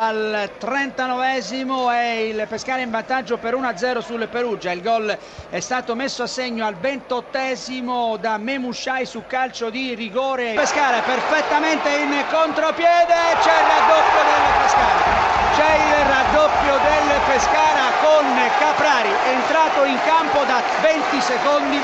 Al 39esimo è il Pescara in vantaggio per 1-0 sul Perugia. Il gol è stato messo a segno al 28esimo da Memushai su calcio di rigore. Pescara perfettamente in contropiede, c'è il raddoppio del Pescara. C'è il raddoppio del Pescara con Caprari entrato in campo da 20 secondi.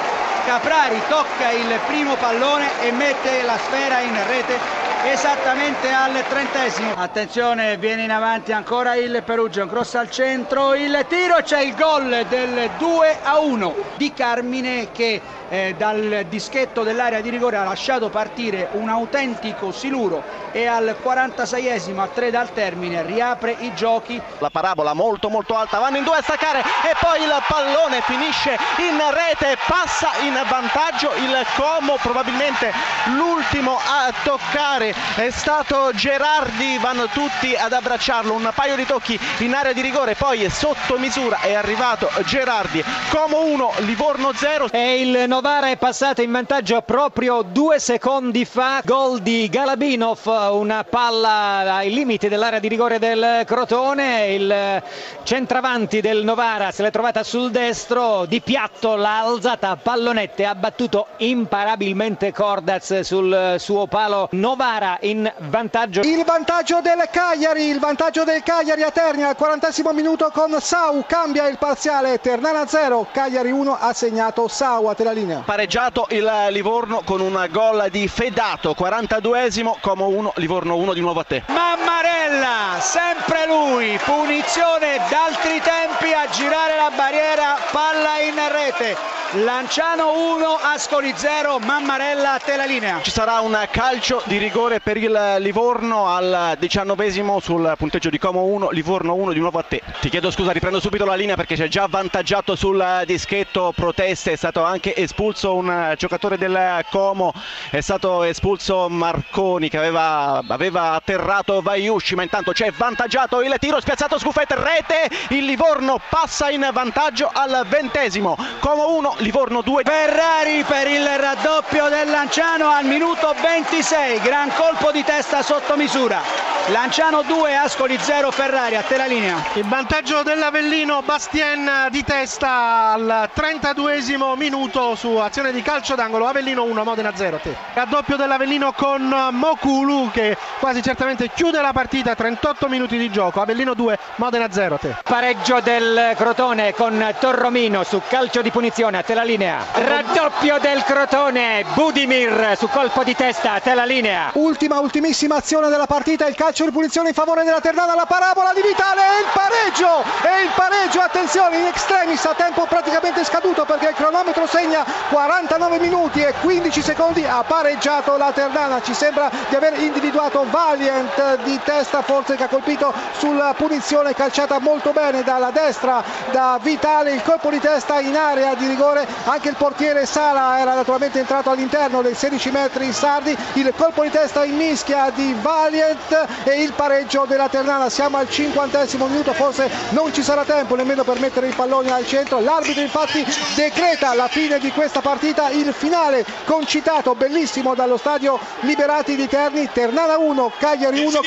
Caprari tocca il primo pallone e mette la sfera in rete esattamente al trentesimo. Attenzione, viene in avanti ancora il Perugia, un cross al centro, il tiro, c'è il gol del 2 a 1 di Carmine che eh, dal dischetto dell'area di rigore ha lasciato partire un autentico siluro e al 46esimo a 3 dal termine riapre i giochi. La parabola molto molto alta, vanno in due a staccare e poi il pallone finisce in rete, passa in vantaggio il Como, probabilmente l'ultimo a toccare è stato Gerardi, vanno tutti ad abbracciarlo, un paio di tocchi in area di rigore, poi sotto misura è arrivato Gerardi, Como 1, Livorno 0. E il Novara è passato in vantaggio proprio due secondi fa, gol di Galabinov, una palla ai limiti dell'area di rigore del Crotone, il centravanti del Novara se l'è trovata sul destro, di piatto l'ha alzata pallonette, ha battuto imparabilmente Cordaz sul suo palo Novara in vantaggio. Il vantaggio del Cagliari, il vantaggio del Cagliari a Terni al 40 minuto con Sau, cambia il parziale, Ternana 0, Cagliari 1 ha segnato Sau a te la linea linea. Pareggiato il Livorno con un gol di Fedato, 42esimo, Como 1, Livorno 1 di nuovo a te. Mammarella, sempre lui, punizione d'altri tempi a girare la barriera, palla in rete. Lanciano 1, Ascoli 0, Mammarella a te la linea. Ci sarà un calcio di rigore per il Livorno al diciannovesimo sul punteggio di Como 1, Livorno 1 di nuovo a te. Ti chiedo scusa, riprendo subito la linea perché c'è già avvantaggiato sul dischetto proteste, è stato anche espulso un giocatore del Como, è stato espulso Marconi che aveva, aveva atterrato Vaiusci, ma intanto c'è avvantaggiato il tiro spiazzato Scuffet, rete, il Livorno passa in vantaggio al ventesimo, Como 1, Livorno 2. Ferrari per il raddoppio del Lanciano al minuto 26, gran colpo di testa sotto misura. Lanciano 2, Ascoli 0, Ferrari, a te la linea. Il vantaggio dell'Avellino, Bastien di testa al 32 minuto su azione di calcio d'angolo, Avellino 1, Modena 0. Te. Raddoppio dell'Avellino con Mokulu che quasi certamente chiude la partita, 38 minuti di gioco, Avellino 2, Modena 0. Te. Pareggio del Crotone con Torromino su calcio di punizione, a te la linea. Raddoppio del Crotone, Budimir su colpo di testa, te la linea. Ultima, ultimissima azione della partita, il calcio di punizione in favore della Ternana, la parabola di Vitale e il pareggio, e il pareggio, attenzione, in extremis. A tempo praticamente scaduto perché il cronometro segna 49 minuti e 15 secondi, ha pareggiato la Ternana, ci sembra di aver individuato Valiant di testa forse che ha colpito sulla punizione calciata molto bene dalla destra da Vitale, il colpo di testa in area di rigore anche il portiere Sala era naturalmente entrato all'interno dei 16 metri sardi, il colpo di testa in mischia di Valiant e il pareggio della Ternana, siamo al 50 minuto, forse non ci sarà tempo nemmeno per mettere i palloni al centro, l'arbitro infatti decreta la fine di questa partita, il finale concitato bellissimo dallo stadio Liberati di Terni, Ternana 1, Cagliari 1.